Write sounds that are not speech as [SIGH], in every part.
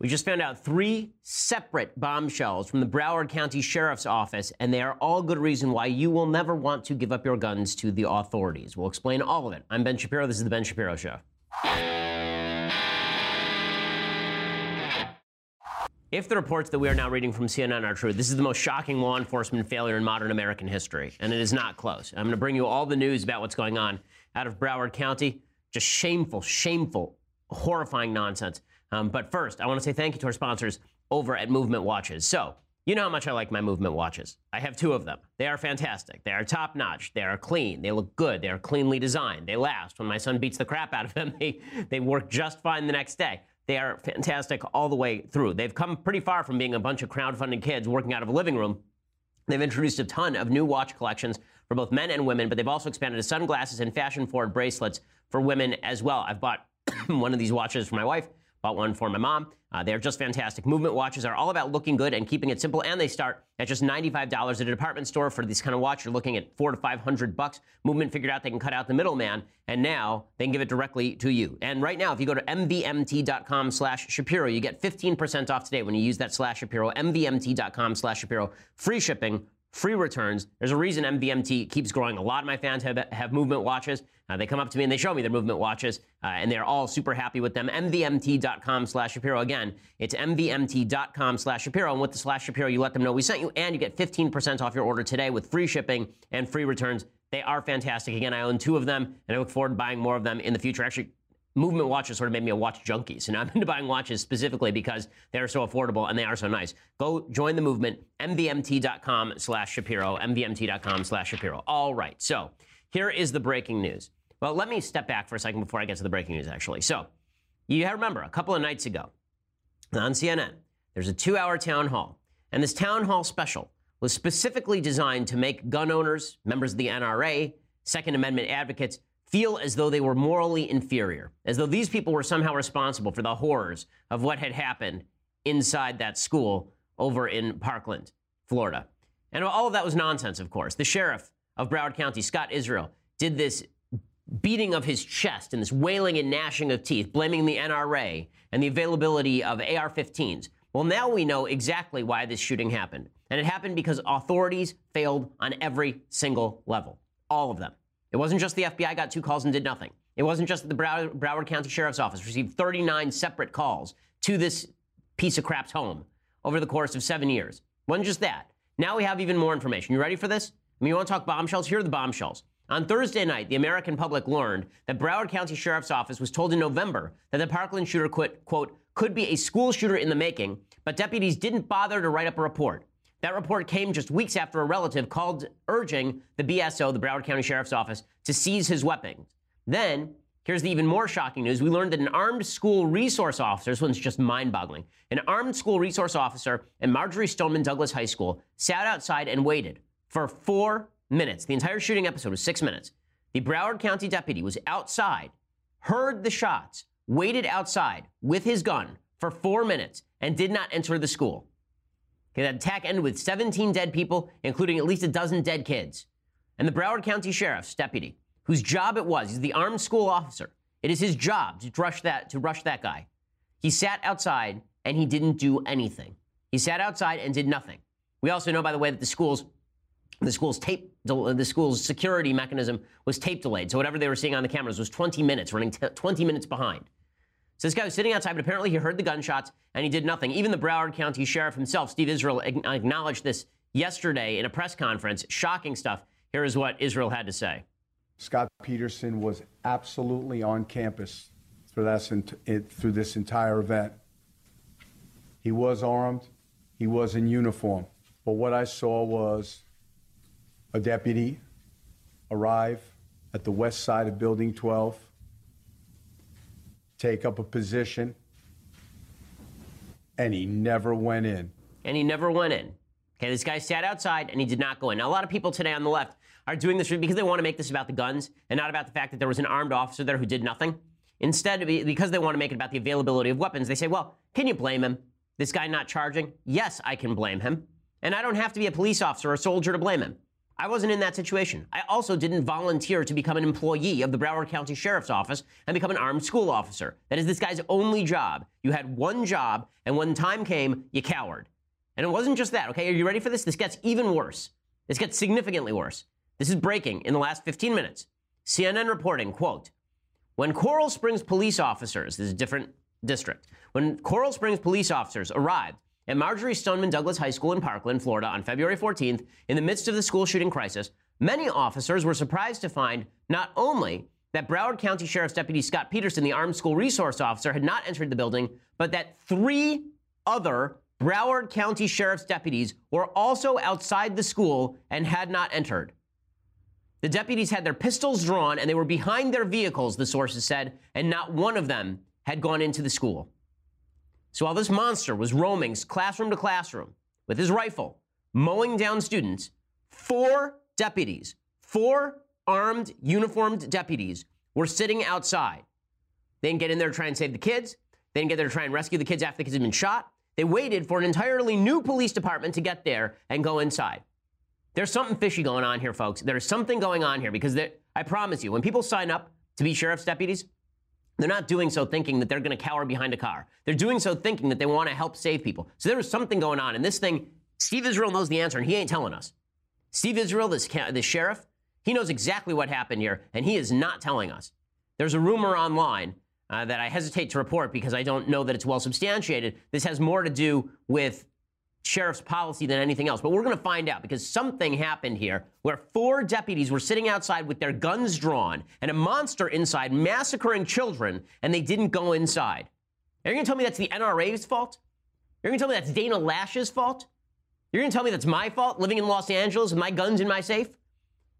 We just found out three separate bombshells from the Broward County Sheriff's Office, and they are all good reason why you will never want to give up your guns to the authorities. We'll explain all of it. I'm Ben Shapiro. This is The Ben Shapiro Show. If the reports that we are now reading from CNN are true, this is the most shocking law enforcement failure in modern American history, and it is not close. I'm going to bring you all the news about what's going on out of Broward County. Just shameful, shameful, horrifying nonsense. Um, but first, I want to say thank you to our sponsors over at Movement Watches. So, you know how much I like my movement watches. I have two of them. They are fantastic. They are top notch. They are clean. They look good. They are cleanly designed. They last. When my son beats the crap out of them, [LAUGHS] they, they work just fine the next day. They are fantastic all the way through. They've come pretty far from being a bunch of crowdfunding kids working out of a living room. They've introduced a ton of new watch collections for both men and women, but they've also expanded to sunglasses and fashion forward bracelets for women as well. I've bought [CLEARS THROAT] one of these watches for my wife. Bought one for my mom. Uh, they're just fantastic. Movement watches are all about looking good and keeping it simple, and they start at just $95 at a department store for this kind of watch. You're looking at four to 500 bucks. Movement figured out they can cut out the middleman, and now they can give it directly to you. And right now, if you go to mvmt.com slash Shapiro, you get 15% off today when you use that slash Shapiro, mvmt.com slash Shapiro. Free shipping, free returns. There's a reason MVMT keeps growing. A lot of my fans have, have movement watches. Uh, they come up to me and they show me their movement watches, uh, and they're all super happy with them. MVMT.com slash Shapiro. Again, it's MVMT.com slash Shapiro. And with the slash Shapiro, you let them know we sent you, and you get 15% off your order today with free shipping and free returns. They are fantastic. Again, I own two of them, and I look forward to buying more of them in the future. Actually, movement watches sort of made me a watch junkie. So now I'm into [LAUGHS] buying watches specifically because they're so affordable and they are so nice. Go join the movement, mvmt.com slash Shapiro, mvmt.com slash Shapiro. All right. So here is the breaking news. Well, let me step back for a second before I get to the breaking news, actually. So you remember a couple of nights ago on CNN, there's a two hour town hall. And this town hall special was specifically designed to make gun owners, members of the NRA, Second Amendment advocates, feel as though they were morally inferior, as though these people were somehow responsible for the horrors of what had happened inside that school over in Parkland, Florida. And all of that was nonsense, of course. The sheriff of Broward County, Scott Israel, did this beating of his chest and this wailing and gnashing of teeth, blaming the NRA and the availability of AR 15s. Well, now we know exactly why this shooting happened. And it happened because authorities failed on every single level. All of them. It wasn't just the FBI got two calls and did nothing. It wasn't just that the Broward, County Sheriff's Office received 39 separate calls to this piece of crap's home over the course of seven years. Wasn't just that. Now we have even more information. You ready for this? I mean, you want to talk bombshells? Here are the bombshells. On Thursday night, the American public learned that Broward County Sheriff's Office was told in November that the Parkland shooter, quit, quote, could be a school shooter in the making, but deputies didn't bother to write up a report. That report came just weeks after a relative called urging the BSO, the Broward County Sheriff's Office, to seize his weapons. Then, here's the even more shocking news. We learned that an armed school resource officer, this one's just mind boggling, an armed school resource officer at Marjory Stoneman Douglas High School sat outside and waited for four minutes. The entire shooting episode was six minutes. The Broward County deputy was outside, heard the shots, waited outside with his gun for four minutes, and did not enter the school. Okay, that attack ended with 17 dead people, including at least a dozen dead kids. And the Broward County Sheriff's deputy, whose job it was, he's the armed school officer. It is his job to rush that to rush that guy. He sat outside and he didn't do anything. He sat outside and did nothing. We also know, by the way, that the school's the school's tape the school's security mechanism was tape delayed. So whatever they were seeing on the cameras was 20 minutes, running t- 20 minutes behind. So this guy was sitting outside, but apparently he heard the gunshots and he did nothing. Even the Broward County Sheriff himself, Steve Israel, acknowledged this yesterday in a press conference. Shocking stuff. Here is what Israel had to say. Scot Peterson was absolutely on campus this, eh, through this entire event. He was armed, he was in uniform. But what I saw was a deputy arrive at the west side of Building 12 take up a position, and he never went in. And he never went in. Okay, this guy sat outside and he did not go in. Now, a lot of people today on the left are doing this because they want to make this about the guns and not about the fact that there was an armed officer there who did nothing. Instead, because they want to make it about the availability of weapons, they say, well, can you blame him? This guy not charging? Yes, I can blame him. And I don't have to be a police officer or a soldier to blame him. I wasn't in that situation. I also didn't volunteer to become an employee of the Broward County Sheriff's Office and become an armed school officer. That is this guy's only job. You had one job, and when time came, you cowered. And it wasn't just that, okay? Are you ready for this? This gets even worse. This gets significantly worse. This is breaking in the last 15 minutes. CNN reporting, quote, when Coral Springs police officers, this is a different district, when Coral Springs police officers arrived at Marjory Stoneman Douglas High School in Parkland, Florida, on February 14th, in the midst of the school shooting crisis, many officers were surprised to find not only that Broward County Sheriff's Deputy Scot Peterson, the armed school resource officer, had not entered the building, but that three other Broward County Sheriff's deputies were also outside the school and had not entered. The deputies had their pistols drawn and they were behind their vehicles, the sources said, and not one of them had gone into the school. So while this monster was roaming classroom to classroom with his rifle, mowing down students, four deputies, four armed, uniformed deputies were sitting outside. They didn't get in there to try and save the kids. They didn't get there to try and rescue the kids after the kids had been shot. They waited for an entirely new police department to get there and go inside. There's something fishy going on here, folks. There's something going on here because I promise you, when people sign up to be sheriff's deputies, they're not doing so thinking that they're going to cower behind a car. They're doing so thinking that they want to help save people. So there is something going on. And this thing, Steve Israel knows the answer, and he ain't telling us. Steve Israel, this, this sheriff, he knows exactly what happened here, and he is not telling us. There's a rumor online uh, that I hesitate to report because I don't know that it's well substantiated. This has more to do with sheriff's policy than anything else. But we're going to find out because something happened here where four deputies were sitting outside with their guns drawn and a monster inside massacring children, and they didn't go inside. Are you going to tell me that's the NRA's fault? You're going to tell me that's Dana Loesch's fault? You're going to tell me that's my fault living in Los Angeles with my guns in my safe?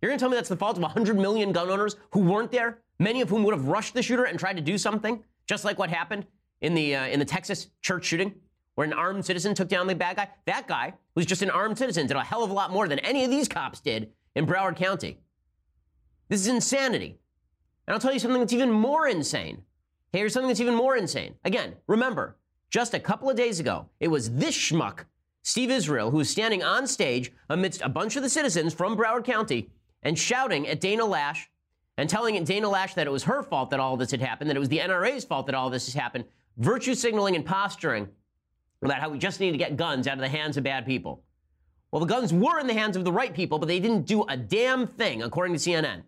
You're going to tell me that's the fault of 100 million gun owners who weren't there, many of whom would have rushed the shooter and tried to do something, just like what happened in the, uh, in the Texas church shooting? Where an armed citizen took down the bad guy. That guy was just an armed citizen, did a hell of a lot more than any of these cops did in Broward County. This is insanity. And I'll tell you something that's even more insane. Here's something that's even more insane. Again, remember, just a couple of days ago, it was this schmuck, Steve Israel, who was standing on stage amidst a bunch of the citizens from Broward County and shouting at Dana Loesch and telling Dana Loesch that it was her fault that all this had happened, that it was the NRA's fault that all this has happened, virtue signaling and posturing about how we just need to get guns out of the hands of bad people. Well, the guns were in the hands of the right people, but they didn't do a damn thing, according to CNN.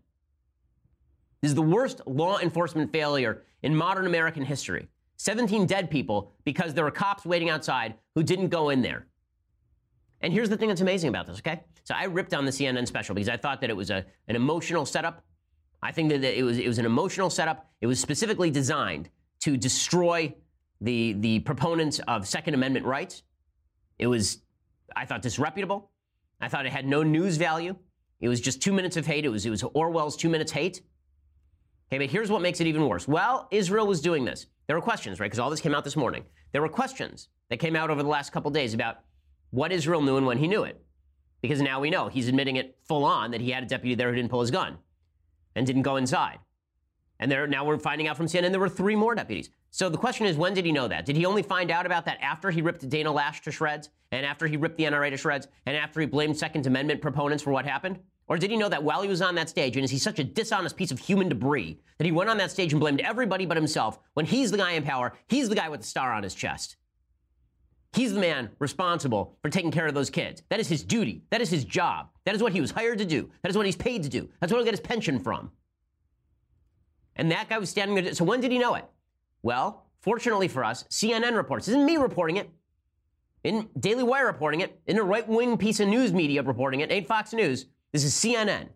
This is the worst law enforcement failure in modern American history. 17 dead people because there were cops waiting outside who didn't go in there. And here's the thing that's amazing about this, okay? So I ripped on the CNN special because I thought that it was a, an emotional setup. I think that it was, it was an emotional setup. It was specifically designed to destroy the, the proponents of Second Amendment rights. It was, I thought, disreputable. I thought it had no news value. It was just two minutes of hate. It was, it was Orwell's two minutes hate. Okay, but here's what makes it even worse. Well, Israel was doing this. There were questions, right? Because all this came out this morning. There were questions that came out over the last couple days about what Israel knew and when he knew it. Because now we know he's admitting it full on that he had a deputy there who didn't pull his gun and didn't go inside. And there, now we're finding out from CNN there were three more deputies. So the question is, when did he know that? Did he only find out about that after he ripped Dana Loesch to shreds, and after he ripped the NRA to shreds, and after he blamed Second Amendment proponents for what happened? Or did he know that while he was on that stage, and is he such a dishonest piece of human debris that he went on that stage and blamed everybody but himself when he's the guy in power, he's the guy with the star on his chest? He's the man responsible for taking care of those kids. That is his duty. That is his job. That is what he was hired to do. That is what he's paid to do. That's what he'll get his pension from. And that guy was standing there. So when did he know it? Well, fortunately for us, CNN reports. This isn't me reporting it. In Daily Wire reporting it. In a right-wing piece of news media reporting it. Ain't Fox News. This is CNN.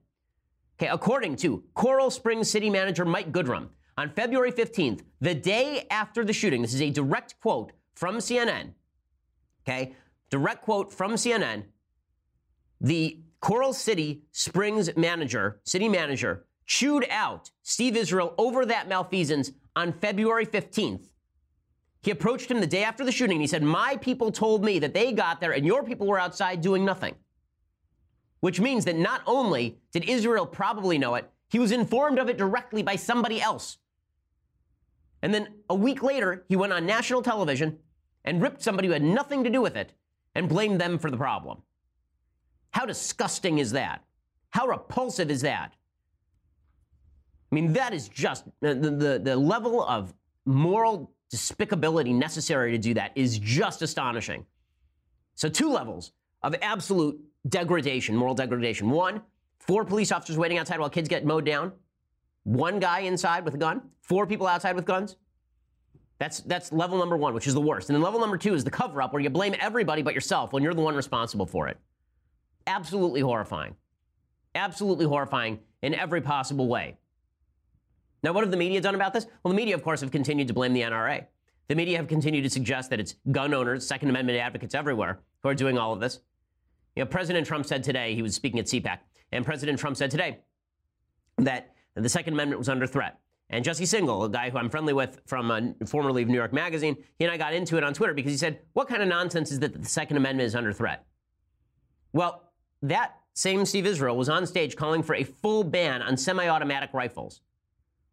Okay, according to Coral Springs City Manager Mike Goodrum, on February 15th, the day after the shooting, this is a direct quote from CNN. Okay, direct quote from CNN. The Coral City Springs manager, city manager, chewed out Steve Israel over that malfeasance on February 15th. He approached him the day after the shooting and he said, My people told me that they got there and your people were outside doing nothing. Which means that not only did Israel probably know it, he was informed of it directly by somebody else. And then a week later, he went on national television and ripped somebody who had nothing to do with it and blamed them for the problem. How disgusting is that? How repulsive is that? I mean, that is just the, the, the level of moral despicability necessary to do that is just astonishing. So, two levels of absolute degradation, moral degradation. One, four police officers waiting outside while kids get mowed down. One guy inside with a gun, four people outside with guns. That's, that's level number one, which is the worst. And then level number two is the cover up, where you blame everybody but yourself when you're the one responsible for it. Absolutely horrifying. Absolutely horrifying in every possible way. Now, what have the media done about this? Well, the media, of course, have continued to blame the NRA. The media have continued to suggest that it's gun owners, Second Amendment advocates everywhere who are doing all of this. You know, President Trump said today, he was speaking at CPAC, and President Trump said today that the Second Amendment was under threat. And Jesse Singal, a guy who I'm friendly with from uh, formerly of New York Magazine, he and I got into it on Twitter because he said, What kind of nonsense is that the Second Amendment is under threat? Well, that same Steve Israel was on stage calling for a full ban on semi automatic rifles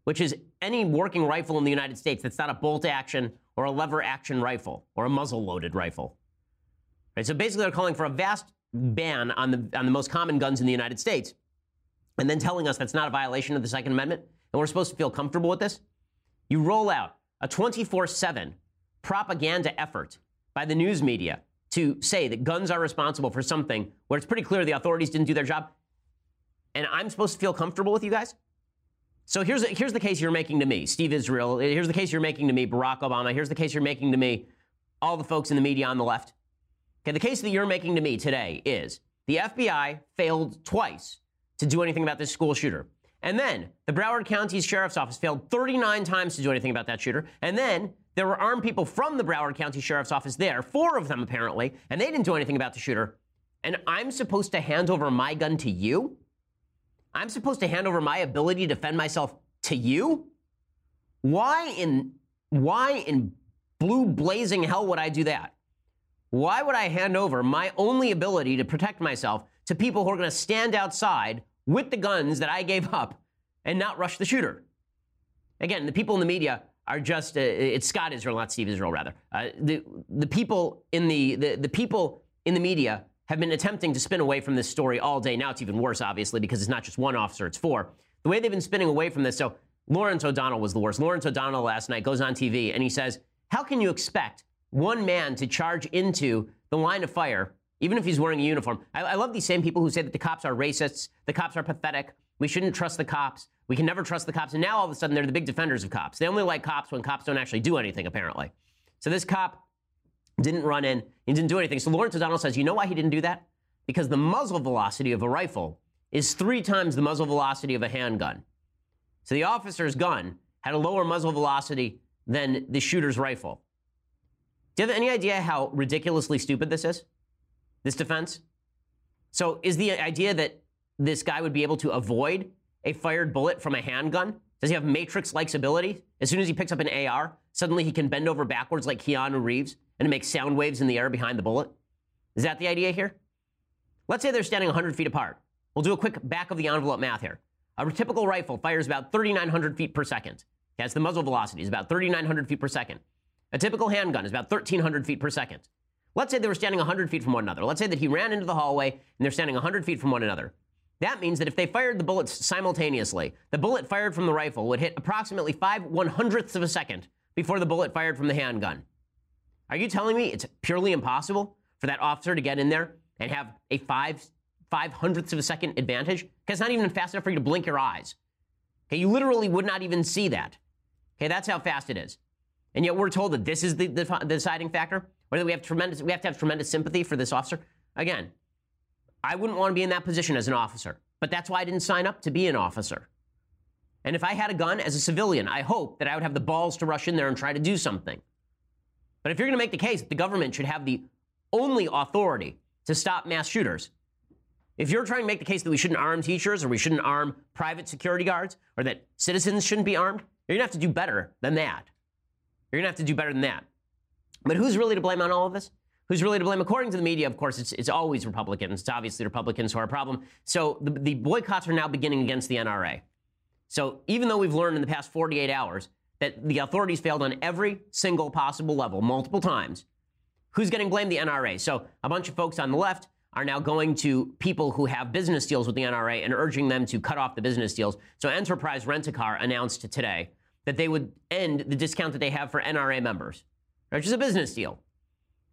which is any working rifle in the United States that's not a bolt action or a lever action rifle or a muzzle loaded rifle. Right, so basically, they're calling for a vast ban on the, on the most common guns in the United States and then telling us that's not a violation of the Second Amendment and we're supposed to feel comfortable with this. You roll out a 24 7 propaganda effort by the news media to say that guns are responsible for something where it's pretty clear the authorities didn't do their job. And I'm supposed to feel comfortable with you guys? So here's, here's the case you're making to me, Steve Israel. Here's the case you're making to me, Barack Obama. Here's the case you're making to me, all the folks in the media on the left. Okay, the case that you're making to me today is the FBI failed twice to do anything about this school shooter. And then the Broward County Sheriff's Office failed 39 times to do anything about that shooter. And then there were armed people from the Broward County Sheriff's Office there, four of them apparently, and they didn't do anything about the shooter. And I'm supposed to hand over my gun to you? I'm supposed to hand over my ability to defend myself to you? Why in why in blue blazing hell would I do that? Why would I hand over my only ability to protect myself to people who are going to stand outside with the guns that I gave up and not rush the shooter? Again, the people in the media are just uh, it's Scott Israel, not Steve Israel, rather. Uh, the the people in the, the the people in the media have been attempting to spin away from this story all day. Now it's even worse, obviously, because it's not just one officer, it's four. The way they've been spinning away from this, so Lawrence O'Donnell was the worst. Lawrence O'Donnell last night goes on TV and he says, How can you expect one man to charge into the line of fire, even if he's wearing a uniform? I, I love these same people who say that the cops are racists, the cops are pathetic, we shouldn't trust the cops, we can never trust the cops. And now all of a sudden they're the big defenders of cops. They only like cops when cops don't actually do anything, apparently. So this cop didn't run in, he didn't do anything. So Lawrence O'Donnell says, You know why he didn't do that? because the muzzle velocity of a rifle is three times the muzzle velocity of a handgun. So the officer's gun had a lower muzzle velocity than the shooter's rifle. Do you have any idea how ridiculously stupid this is? This defense? So is the idea that this guy would be able to avoid a fired bullet from a handgun? Does he have Matrix-like ability? As soon as he picks up an AR, suddenly he can bend over backwards like Keanu Reeves and make sound waves in the air behind the bullet? Is that the idea here? Let's say they're standing 100 feet apart. We'll do a quick back of the envelope math here. A typical rifle fires about 3,900 feet per second. That's the muzzle velocity, is about 3,900 feet per second. A typical handgun is about 1,300 feet per second. Let's say they were standing 100 feet from one another. Let's say that he ran into the hallway and they're standing 100 feet from one another. That means that if they fired the bullets simultaneously, the bullet fired from the rifle would hit approximately 5 one hundredths of a second before the bullet fired from the handgun. Are you telling me it's purely impossible for that officer to get in there and have a five five hundredths of a second advantage? Because it's not even fast enough for you to blink your eyes. Okay, you literally would not even see that. Okay, that's how fast it is. And yet we're told that this is the, the, the deciding factor, or that we have tremendous we have to have tremendous sympathy for this officer. Again, I wouldn't want to be in that position as an officer, but that's why I didn't sign up to be an officer. And if I had a gun as a civilian, I hope that I would have the balls to rush in there and try to do something. But if you're going to make the case that the government should have the only authority to stop mass shooters. If you're trying to make the case that we shouldn't arm teachers or we shouldn't arm private security guards or that citizens shouldn't be armed, you're going to have to do better than that. You're going to have to do better than that. But who's really to blame on all of this? Who's really to blame? According to the media, of course, it's, it's always Republicans. It's obviously Republicans who are a problem. So the, the boycotts are now beginning against the NRA. So even though we've learned in the past 48 hours that the authorities failed on every single possible level multiple times, Who's getting blamed? The NRA. So a bunch of folks on the left are now going to people who have business deals with the NRA and urging them to cut off the business deals. So Enterprise Rent a Car announced today that they would end the discount that they have for NRA members, which is a business deal.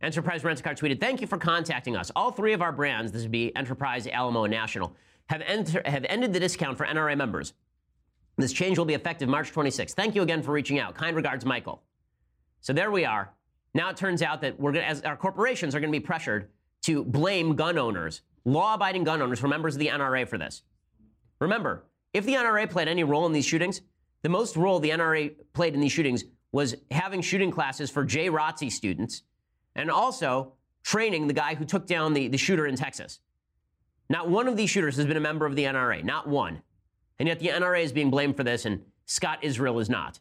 Enterprise Rent a Car tweeted, Thank you for contacting us. All three of our brands, this would be Enterprise, Alamo, and National, have, enter- have ended the discount for NRA members. This change will be effective March 26th. Thank you again for reaching out. Kind regards, Michael. So there we are. Now it turns out that we're gonna, as our corporations are going to be pressured to blame gun owners, law-abiding gun owners, for members of the NRA for this. Remember, if the NRA played any role in these shootings, the most role the NRA played in these shootings was having shooting classes for Jay JROTC students and also training the guy who took down the, the shooter in Texas. Not one of these shooters has been a member of the NRA, not one. And yet the NRA is being blamed for this, and Scott Israel is not.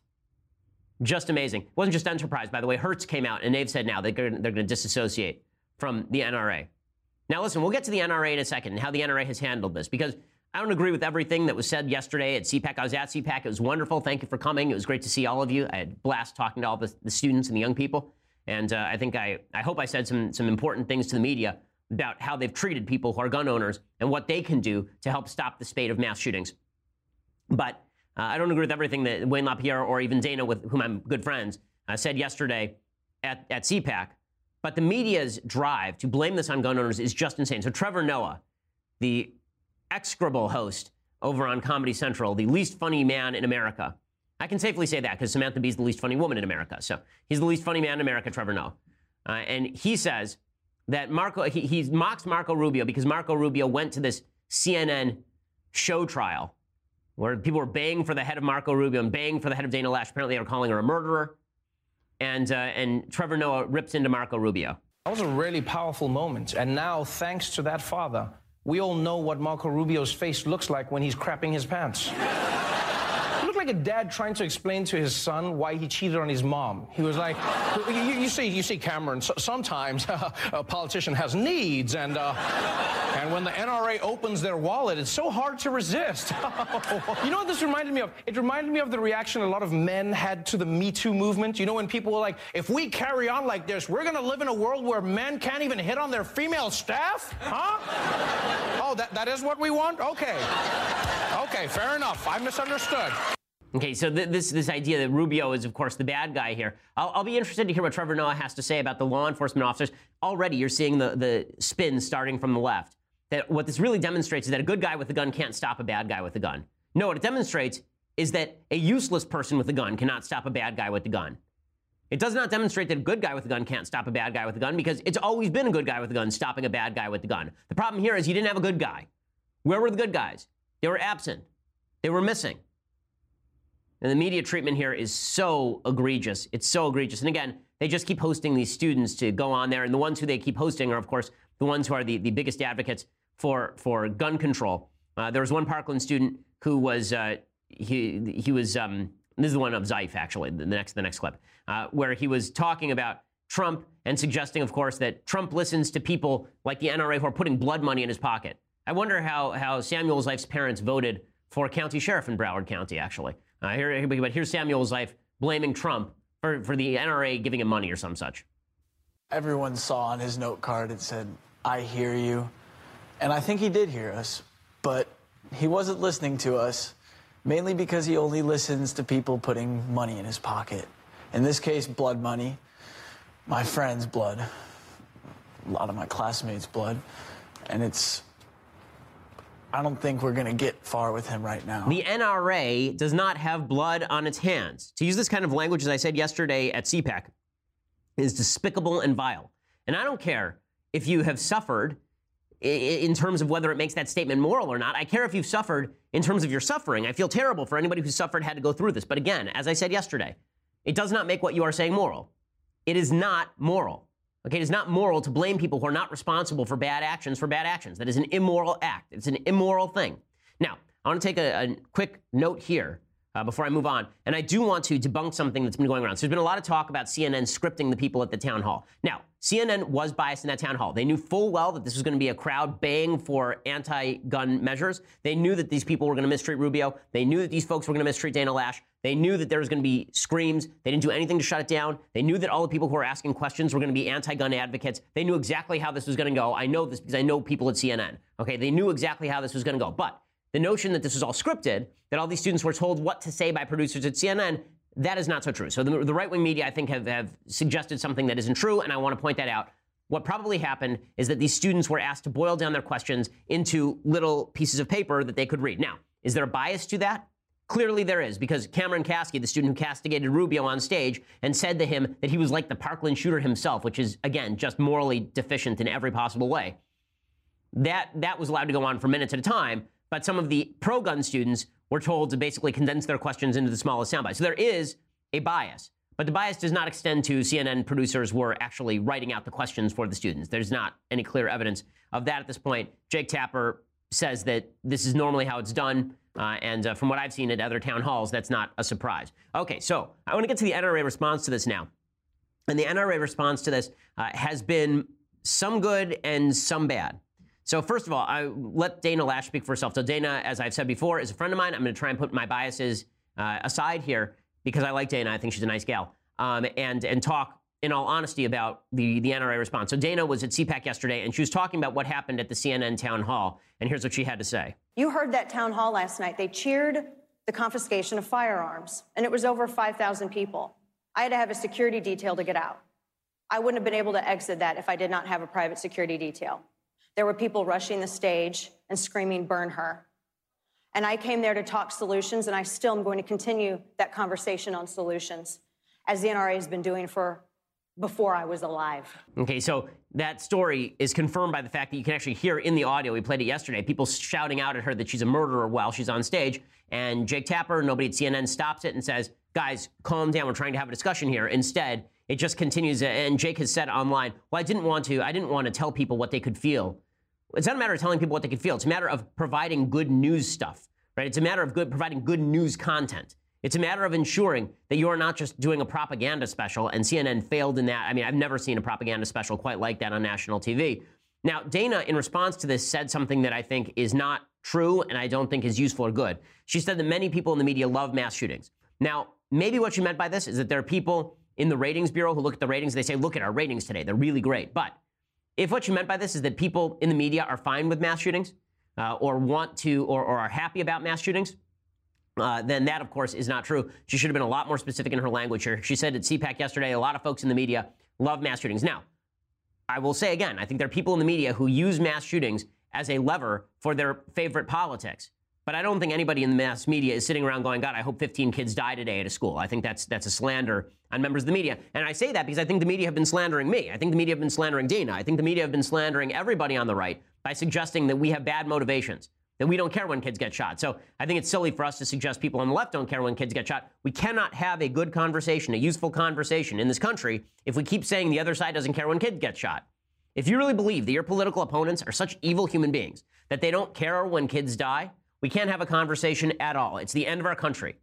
Just amazing. It wasn't just Enterprise, by the way. Hertz came out, and they've said now they're going to disassociate from the NRA. Now, listen, we'll get to the NRA in a second and how the NRA has handled this because I don't agree with everything that was said yesterday at CPAC. I was at CPAC. It was wonderful. Thank you for coming. It was great to see all of you. I had a blast talking to all the, the students and the young people. And uh, I think I, I hope I said some, some important things to the media about how they've treated people who are gun owners and what they can do to help stop the spate of mass shootings. But uh, I don't agree with everything that Wayne LaPierre or even Dana, with whom I'm good friends, uh, said yesterday at, at CPAC. But the media's drive to blame this on gun owners is just insane. So Trevor Noah, the execrable host over on Comedy Central, the least funny man in America. I can safely say that because Samantha Bee is the least funny woman in America. So he's the least funny man in America, Trevor Noah. Uh, and he says that Marco, he, he mocks Marco Rubio because Marco Rubio went to this CNN show trial where people were baying for the head of Marco Rubio and baying for the head of Dana Loesch. Apparently, they were calling her a murderer. And, uh, and Trevor Noah rips into Marco Rubio. That was a really powerful moment. And now, thanks to that father, we all know what Marco Rubio's face looks like when he's crapping his pants [LAUGHS] like a dad trying to explain to his son why he cheated on his mom. He was like, [LAUGHS] you, you see, you see, Cameron. So, sometimes uh, [LAUGHS] a politician has needs, and uh, and when the NRA opens their wallet, it's so hard to resist. [LAUGHS] you know what this reminded me of? It reminded me of the reaction a lot of men had to the Me Too movement. You know, when people were like, if we carry on like this, we're to live in a world where men can't even hit on their female staff? Huh? oh, that, that is what we want? Okay. Okay, fair enough. I misunderstood. Okay, so th- this this idea that Rubio is, of course, the bad guy here. I'll, I'll, be interested to hear what Trevor Noah has to say about the law enforcement officers. Already, you're seeing the the spin starting from the left. That what this really demonstrates is that a good guy with a gun can't stop a bad guy with a gun. No, what it demonstrates is that a useless person with a gun cannot stop a bad guy with a gun. It does not demonstrate that a good guy with a gun can't stop a bad guy with a gun because it's always been a good guy with a gun stopping a bad guy with a gun. The problem here is you didn't have a good guy. Where were the good guys? They were absent. They were missing. And the media treatment here is so egregious. It's so egregious. And again, they just keep hosting these students to go on there. And the ones who they keep hosting are, of course, the ones who are the, the biggest advocates for, for gun control. Uh, there was one Parkland student who was, uh, he, he was, um, this is the one of Zeif, actually, the next, the next clip, uh, where he was talking about Trump and suggesting, of course, that Trump listens to people like the NRA who are putting blood money in his pocket. I wonder how, how Samuel Zeif's parents voted for county sheriff in Broward County, actually. Uh, here, but here's Samuel Zeif blaming Trump for, for the NRA giving him money or some such. Everyone saw on his note card it said, I hear you. And I think he did hear us, but he wasn't listening to us, mainly because he only listens to people putting money in his pocket. In this case, blood money. My friend's blood. A lot of my classmates' blood. And it's I don't think we're going to get far with him right now. The NRA does not have blood on its hands. To use this kind of language, as I said yesterday at CPAC, is despicable and vile. And I don't care if you have suffered in terms of whether it makes that statement moral or not. I care if you've suffered in terms of your suffering. I feel terrible for anybody who suffered had to go through this. But again, as I said yesterday, it does not make what you are saying moral. It is not moral. Okay, it is not moral to blame people who are not responsible for bad actions for bad actions. That is an immoral act. It's an immoral thing. Now, I want to take a, a quick note here uh, before I move on. And I do want to debunk something that's been going around. So there's been a lot of talk about CNN scripting the people at the town hall. Now, CNN was biased in that town hall. They knew full well that this was going to be a crowd baying for anti gun measures. They knew that these people were going to mistreat Rubio. They knew that these folks were going to mistreat Dana Loesch. They knew that there was going to be screams. They didn't do anything to shut it down. They knew that all the people who were asking questions were going to be anti gun advocates. They knew exactly how this was going to go. I know this because I know people at CNN. Okay, they knew exactly how this was going to go. But the notion that this was all scripted, that all these students were told what to say by producers at CNN, that is not so true. So the, the right wing media, I think, have, have suggested something that isn't true, and I want to point that out. What probably happened is that these students were asked to boil down their questions into little pieces of paper that they could read. Now, is there a bias to that? Clearly there is, because Cameron Kasky, the student who castigated Rubio on stage and said to him that he was like the Parkland shooter himself, which is, again, just morally deficient in every possible way. That, that was allowed to go on for minutes at a time, but some of the pro gun students were told to basically condense their questions into the smallest soundbite. So there is a bias. But the bias does not extend to CNN producers were actually writing out the questions for the students. There's not any clear evidence of that at this point. Jake Tapper says that this is normally how it's done. Uh, and uh, from what I've seen at other town halls, that's not a surprise. Okay, so I want to get to the NRA response to this now. And the NRA response to this uh, has been some good and some bad. So first of all, I let Dana Loesch speak for herself. So Dana, as I've said before, is a friend of mine. I'm going to try and put my biases uh, aside here because I like Dana. I think she's a nice gal. Um, and and talk in all honesty about the the NRA response. So Dana was at CPAC yesterday, and she was talking about what happened at the CNN town hall. And here's what she had to say. You heard that town hall last night. They cheered the confiscation of firearms, and it was over 5,000 people. I had to have a security detail to get out. I wouldn't have been able to exit that if I did not have a private security detail. There were people rushing the stage and screaming, burn her. And I came there to talk solutions, and I still am going to continue that conversation on solutions, as the NRA has been doing for before I was alive. Okay, so that story is confirmed by the fact that you can actually hear in the audio. We played it yesterday. People shouting out at her that she's a murderer while she's on stage. And Jake Tapper, nobody at CNN, stops it and says, Guys, calm down. We're trying to have a discussion here. Instead, it just continues. And Jake has said online, Well, I didn't want to. I didn't want to tell people what they could feel. It's not a matter of telling people what they can feel. It's a matter of providing good news stuff, right? It's a matter of good, providing good news content. It's a matter of ensuring that you are not just doing a propaganda special, and CNN failed in that. I mean, I've never seen a propaganda special quite like that on national TV. Now, Dana, in response to this, said something that I think is not true and I don't think is useful or good. She said that many people in the media love mass shootings. Now, maybe what she meant by this is that there are people in the ratings bureau who look at the ratings they say, look at our ratings today. They're really great. But if what you meant by this is that people in the media are fine with mass shootings uh, or want to or, or, are happy about mass shootings, uh, then that, of course, is not true. She should have been a lot more specific in her language here. She said at CPAC yesterday, a lot of folks in the media love mass shootings. Now, I will say again, I think there are people in the media who use mass shootings as a lever for their favorite politics. But I don't think anybody in the mass media is sitting around going, God, I hope 15 kids die today at a school. I think that's, that's a slander on members of the media. And I say that because I think the media have been slandering me. I think the media have been slandering Dana. I think the media have been slandering everybody on the right by suggesting that we have bad motivations, that we don't care when kids get shot. So I think it's silly for us to suggest people on the left don't care when kids get shot. We cannot have a good conversation, a useful conversation in this country if we keep saying the other side doesn't care when kids get shot. If you really believe that your political opponents are such evil human beings that they don't care when kids die, we can't have a conversation at all. It's the end of our country.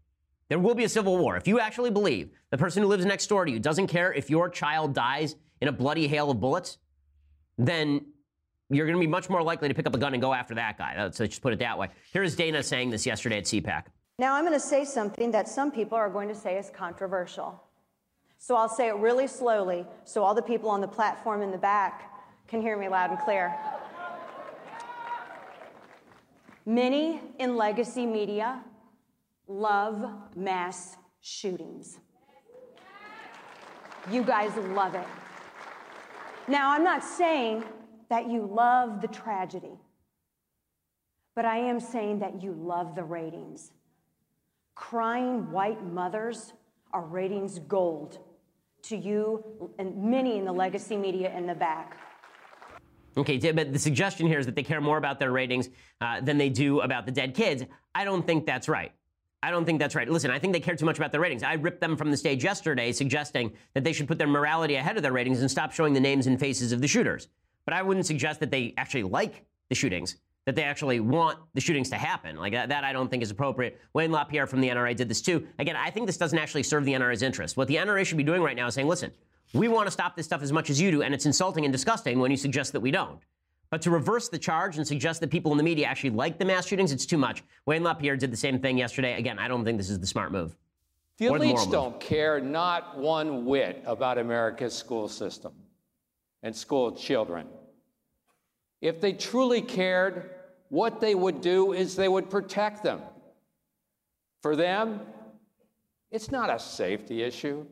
There will be a civil war. If you actually believe the person who lives next door to you doesn't care if your child dies in a bloody hail of bullets, then you're going to be much more likely to pick up a gun and go after that guy. Let's just put it that way. Here's Dana saying this yesterday at CPAC. Now, I'm going to say something that some people are going to say is controversial. So I'll say it really slowly so all the people on the platform in the back can hear me loud and clear. Many in legacy media love mass shootings. You guys love it. Now, I'm not saying that you love the tragedy, but I am saying that you love the ratings. Crying white mothers are ratings gold to you and many in the legacy media in the back. Okay, but the suggestion here is that they care more about their ratings uh, than they do about the dead kids. I don't think that's right. I don't think that's right. Listen, I think they care too much about their ratings. I ripped them from the stage yesterday suggesting that they should put their morality ahead of their ratings and stop showing the names and faces of the shooters. But I wouldn't suggest that they actually like the shootings. that they actually want the shootings to happen. Like that, that I don't think is appropriate. Wayne LaPierre from the NRA did this too. Again, I think this doesn't actually serve the NRA's interest. What the NRA should be doing right now is saying, listen, we want to stop this stuff as much as you do, and it's insulting and disgusting when you suggest that we don't. But to reverse the charge and suggest that people in the media actually like the mass shootings, it's too much. Wayne LaPierre did the same thing yesterday. Again, I don't think this is the smart move. The elites don't care not one whit about America's school system and school children. If they truly cared, what they would do is they would protect them. For them, it's not a safety issue,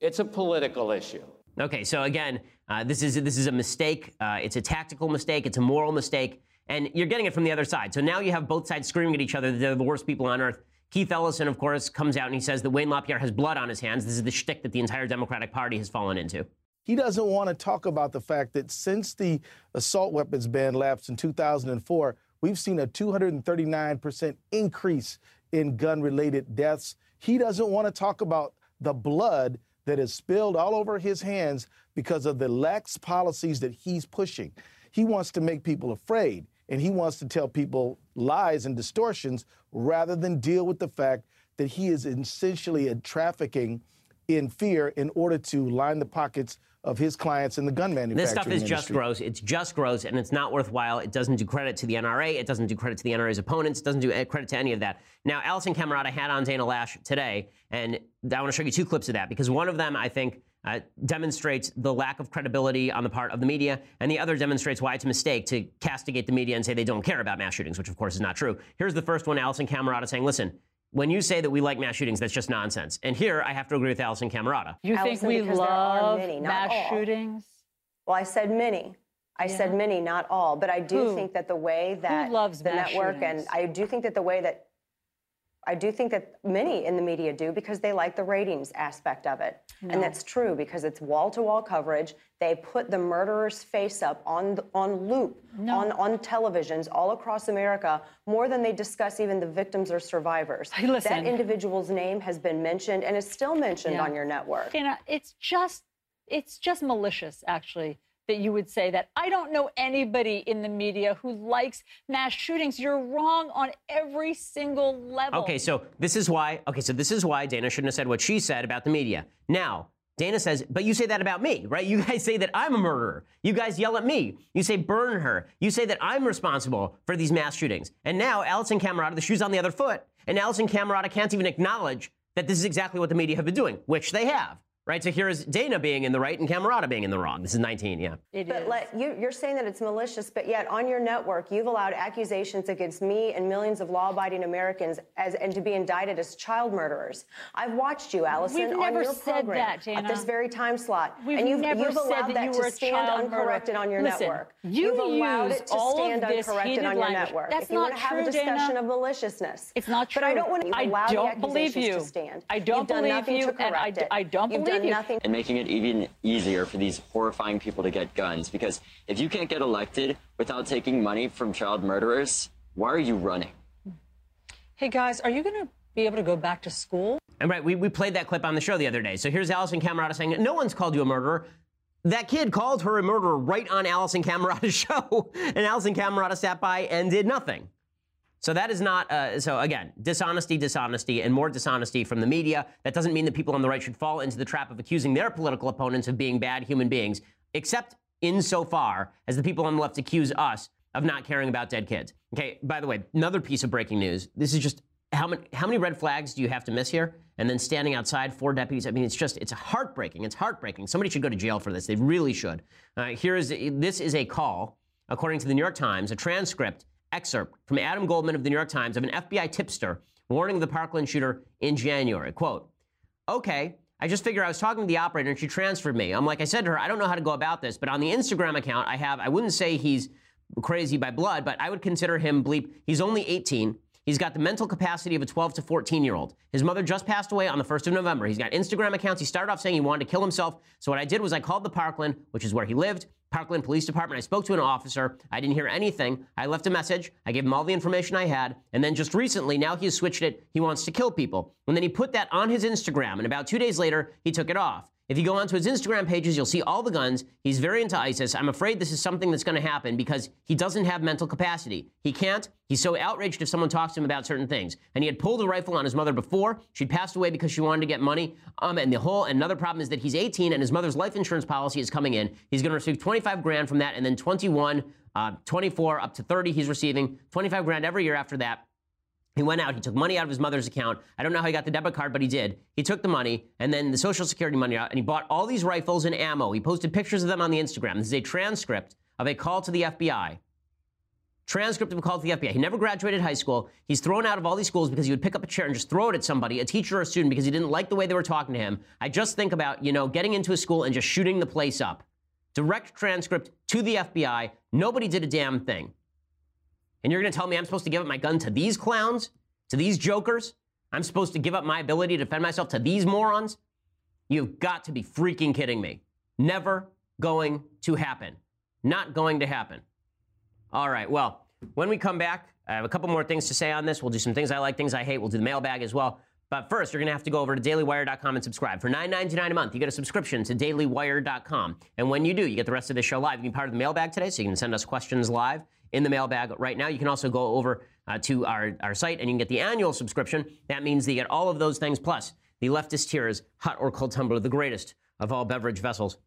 it's a political issue. Okay, so again, uh, this is this is a mistake. Uh, it's a tactical mistake. It's a moral mistake, and you're getting it from the other side. So now you have both sides screaming at each other that they're the worst people on earth. Keith Ellison, of course, comes out and he says that Wayne LaPierre has blood on his hands. This is the shtick that the entire Democratic Party has fallen into. He doesn't want to talk about the fact that since the assault weapons ban lapsed in 2004, we've seen a 239% increase in gun related deaths. He doesn't want to talk about the blood that is spilled all over his hands because of the lax policies that he's pushing. He wants to make people afraid and he wants to tell people lies and distortions rather than deal with the fact that he is essentially a trafficking in fear in order to line the pockets of his clients in the gun manufacturing industry. This stuff is industry. just gross. It's just gross, and it's not worthwhile. It doesn't do credit to the NRA. It doesn't do credit to the NRA's opponents. It doesn't do credit to any of that. Now, Alisyn Camerota had on Dana Loesch today, and I want to show you two clips of that because one of them, I think, uh, demonstrates the lack of credibility on the part of the media, and the other demonstrates why it's a mistake to castigate the media and say they don't care about mass shootings, which of course is not true. Here's the first one Alisyn Camerota saying, listen, when you say that we like mass shootings, that's just nonsense. And here I have to agree with Alisyn Camerota. You think Alisyn, we because there are love many, not mass all. shootings? Well, I said many. I said many, not all. But I do Who? think that the way that loves the mass network shootings? and I do think that the way that I do think that many in the media do because they like the ratings aspect of it. And that's true because it's wall-to-wall coverage. They put the murderer's face up on on loop on on televisions all across America more than they discuss even the victims or survivors. Hey, listen. That individual's name has been mentioned and is still mentioned Yeah. on your network. Dana, it's just it's just malicious actually that you would say that. I don't know anybody in the media who likes mass shootings. You're wrong on every single level. Okay, so this is why. Okay, so this is why Dana shouldn't have said what she said about the media. Now, Dana says, but you say that about me, right? You guys [LAUGHS] say that I'm a murderer. You guys yell at me. You say burn her. You say that I'm responsible for these mass shootings. And now Alisyn Camerota, the shoe's on the other foot, and Alisyn Camerota can't even acknowledge that this is exactly what the media have been doing, which they have. Right, so here is Dana being in the right and Camerota being in the wrong. This is 19, yeah. It But is. let, you, you're saying that it's malicious, but yet on your network, you've allowed accusations against me and millions of law-abiding Americans as and to be indicted as child murderers. I've watched you, Alisyn, We've on never your said program that, Dana. at this very time slot, We've and you've, never you've said allowed that that, you to stand child murderer. uncorrected on your Listen, network. you have allowed use it to all stand uncorrected on your language. network. That's if you want not to have a true, discussion Dana. of maliciousness, It's not true. But I true. don't want to I allow the don't believe accusations you. to stand. I don't You've done believe nothing you, to and I correct d- it. I don't You've believe done you. nothing and making it even easier for these horrifying people to get guns. Because if you can't get elected without taking money from child murderers, why are you running? Hey guys, are you going to be able to go back to school? And right, we, we played that clip on the show the other day. So here's Alisyn Camerota saying, No one's called you a murderer. That kid called her a murderer right on Alisyn Camerota's [LAUGHS] show, and Alisyn Camerota sat by and did nothing. So that is not, uh, so again, dishonesty, dishonesty, and more dishonesty from the media. That doesn't mean that people on the right should fall into the trap of accusing their political opponents of being bad human beings, except insofar as the people on the left accuse us of not caring about dead kids. Okay, by the way, another piece of breaking news. This is just how many, how many red flags do you have to miss here? And then standing outside, four deputies. I mean, it's just, it's heartbreaking. It's heartbreaking. Somebody should go to jail for this. They really should. Uh, here is, this is a call, according to the New York Times, a transcript excerpt from Adam Goldman of the New York Times of an FBI tipster warning the Parkland shooter in January. Quote, okay, I just figured I was talking to the operator and she transferred me. I'm like, I said to her, I don't know how to go about this, but on the Instagram account I have, I wouldn't say he's crazy by blood, but I would consider him bleep. He's only 18. He's got the mental capacity of a 12 to 14 year old. His mother just passed away on the 1st of November. He's got Instagram accounts. He started off saying he wanted to kill himself. So what I did was I called the Parkland, which is where he lived, Parkland Police Department. I spoke to an officer. I didn't hear anything. I left a message. I gave him all the information I had. And then just recently, now he has switched it. He wants to kill people. And then he put that on his Instagram. And about two days later, he took it off. If you go onto his Instagram pages, you'll see all the guns. He's very into ISIS. I'm afraid this is something that's going to happen because he doesn't have mental capacity. He can't. He's so outraged if someone talks to him about certain things. And he had pulled a rifle on his mother before. She'd passed away because she wanted to get money. Um, and the whole another problem is that he's 18 and his mother's life insurance policy is coming in. He's going to receive 25 grand from that, and then 21, uh, 24, up to 30. He's receiving 25 grand every year after that. He went out, he took money out of his mother's account. I don't know how he got the debit card, but he did. He took the money and then the Social Security money out, and he bought all these rifles and ammo. He posted pictures of them on the Instagram. This is a transcript of a call to the FBI. Transcript of a call to the FBI. He never graduated high school. He's thrown out of all these schools because he would pick up a chair and just throw it at somebody, a teacher or a student, because he didn't like the way they were talking to him. I just think about, you know, getting into a school and just shooting the place up. Direct transcript to the FBI. Nobody did a damn thing. And you're going to tell me I'm supposed to give up my gun to these clowns? To these jokers? I'm supposed to give up my ability to defend myself to these morons? You've got to be freaking kidding me. Never going to happen. Not going to happen. All right, well, when we come back, I have a couple more things to say on this. We'll do some things I like, things I hate. We'll do the mailbag as well. But first, you're going to have to go over to dailywire.com and subscribe. For $9.99 a month, you get a subscription to dailywire.com. And when you do, you get the rest of the show live. You can be part of the mailbag today, so you can send us questions live in the mailbag right now. You can also go over uh, to our, our site and you can get the annual subscription. That means that you get all of those things plus the leftist tears, hot or cold tumbler, the greatest of all beverage vessels.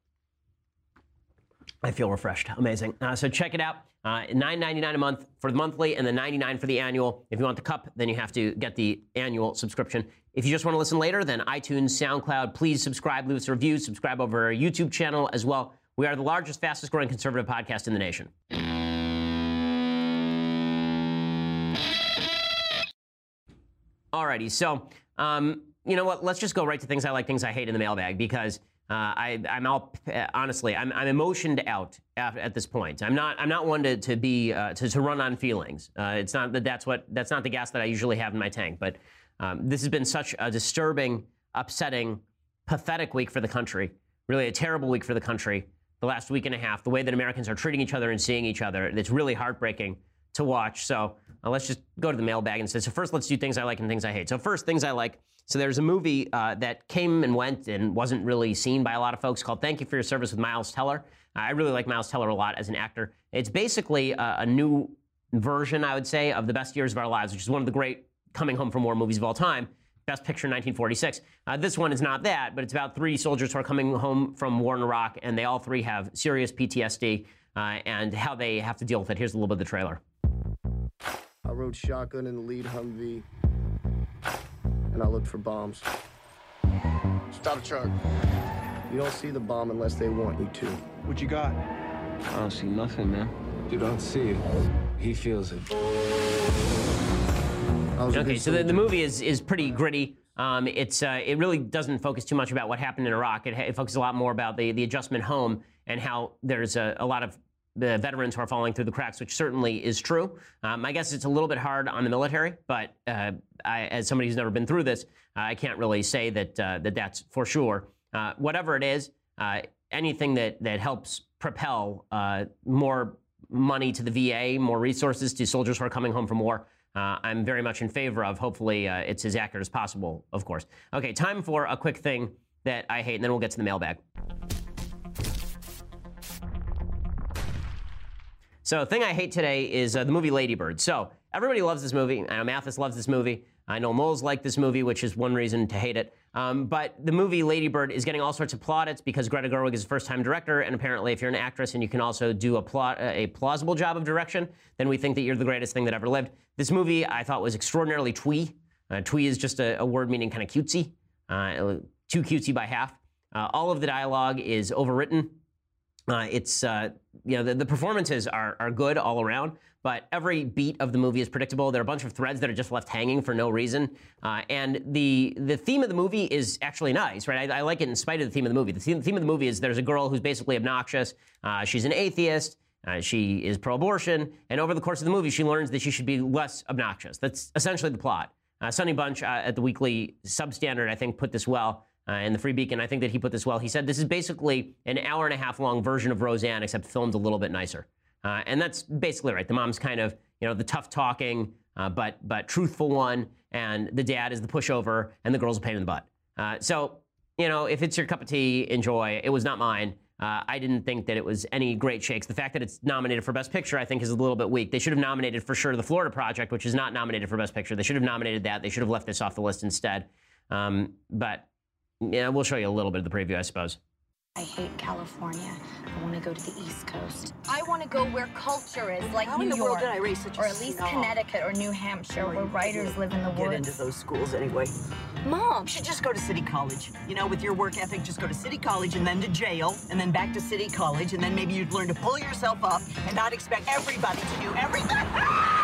I feel refreshed. Amazing. Uh, so check it out. Uh, $9.99 a month for the monthly and then 99 for the annual. If you want the cup, then you have to get the annual subscription. If you just want to listen later, then iTunes, SoundCloud, please subscribe, leave us a review, subscribe over our YouTube channel as well. We are the largest, fastest growing conservative podcast in the nation. Alrighty, so um, you know what? Let's just go right to things I like, things I hate in the mailbag because uh, I, am all honestly, I'm, I'm, emotioned out at, at, this point. I'm not, I'm not one to, to be uh, to, to, run on feelings. Uh, it's not that that's what that's not the gas that I usually have in my tank. But um, this has been such a disturbing, upsetting, pathetic week for the country. Really, a terrible week for the country. The last week and a half, the way that Americans are treating each other and seeing each other, it's really heartbreaking to watch. So uh, let's just go to the mailbag and say, so first let's do things I like and things I hate. So first, things I like. So there's a movie uh, that came and went and wasn't really seen by a lot of folks called Thank You for Your Service with Miles Teller. Uh, I really like Miles Teller a lot as an actor. It's basically a, a new version, I would say, of The Best Years of Our Lives, which is one of the great coming home from war movies of all time. Best Picture 1946. Uh, this one is not that, but it's about three soldiers who are coming home from war in Iraq, and they all three have serious PTSD uh, and how they have to deal with it. Here's a little bit of the trailer. I rode shotgun in the lead Humvee, and I looked for bombs. Stop the truck. You don't see the bomb unless they want you to. What you got? I don't see nothing, man. You don't see it. He feels it. Okay, so the, the movie is is pretty gritty. Um, it's uh, it really doesn't focus too much about what happened in Iraq. It, it focuses a lot more about the the adjustment home and how there's a, a lot of the veterans who are falling through the cracks, which certainly is true. Um, I guess it's a little bit hard on the military, but uh, I, as somebody who's never been through this, uh, I can't really say that uh, that that's for sure. Uh, whatever it is, uh, anything that that helps propel uh, more money to the VA, more resources to soldiers who are coming home from war. I'm very much in favor of. Hopefully, it's as accurate as possible, of course. Okay, time for a quick thing that I hate, and then we'll get to the mailbag. So, the thing I hate today is uh, the movie Ladybird. So, everybody loves this movie. I know Mathis loves this movie. I know Moles like this movie, which is one reason to hate it. Um, but the movie Ladybird is getting all sorts of plaudits because Greta Gerwig is a first-time director, and apparently, if you're an actress and you can also do a, plot, a plausible job of direction, then we think that you're the greatest thing that ever lived. This movie I thought was extraordinarily twee. Uh, twee is just a, a word meaning kind of cutesy, uh, too cutesy by half. Uh, all of the dialogue is overwritten. Uh, it's uh, you know the, the, performances are are good all around, but every beat of the movie is predictable. There are a bunch of threads that are just left hanging for no reason, uh, and the the theme of the movie is actually nice, right? I, I, like it in spite of the theme of the movie. The theme, theme of the movie is there's a girl who's basically obnoxious. Uh, she's an atheist. Uh, she is pro-abortion, and over the course of the movie, she learns that she should be less obnoxious. That's essentially the plot. Uh, Sonny Bunch at the Weekly Substandard, I think, put this well uh, in the Free Beacon. I think that he put this well. He said this is basically an hour and a half long version of Roseanne, except filmed a little bit nicer. Uh, and that's basically right. The mom's kind of you know the tough talking, uh, but but truthful one, and the dad is the pushover, and the girl's a pain in the butt. Uh, so you know, if it's your cup of tea, enjoy. It was not mine. Uh, I didn't think that it was any great shakes. The fact that it's nominated for Best Picture, I think, is a little bit weak. They should have nominated for sure the Florida Project, which is not nominated for Best Picture. They should have nominated that. They should have left this off the list instead. Um, but yeah, we'll show you a little bit of the preview, I suppose. I hate California. I want to go to the East Coast. I want to go where culture is, like How New in the York, world did I raise such or at least snob? Connecticut or New Hampshire, where writers live in the Get woods. Get into those schools anyway. Mom, You should just go to City College. You know, with your work ethic, just go to City College and then to jail and then back to City College and then maybe you'd learn to pull yourself up and not expect everybody to do everything. [LAUGHS]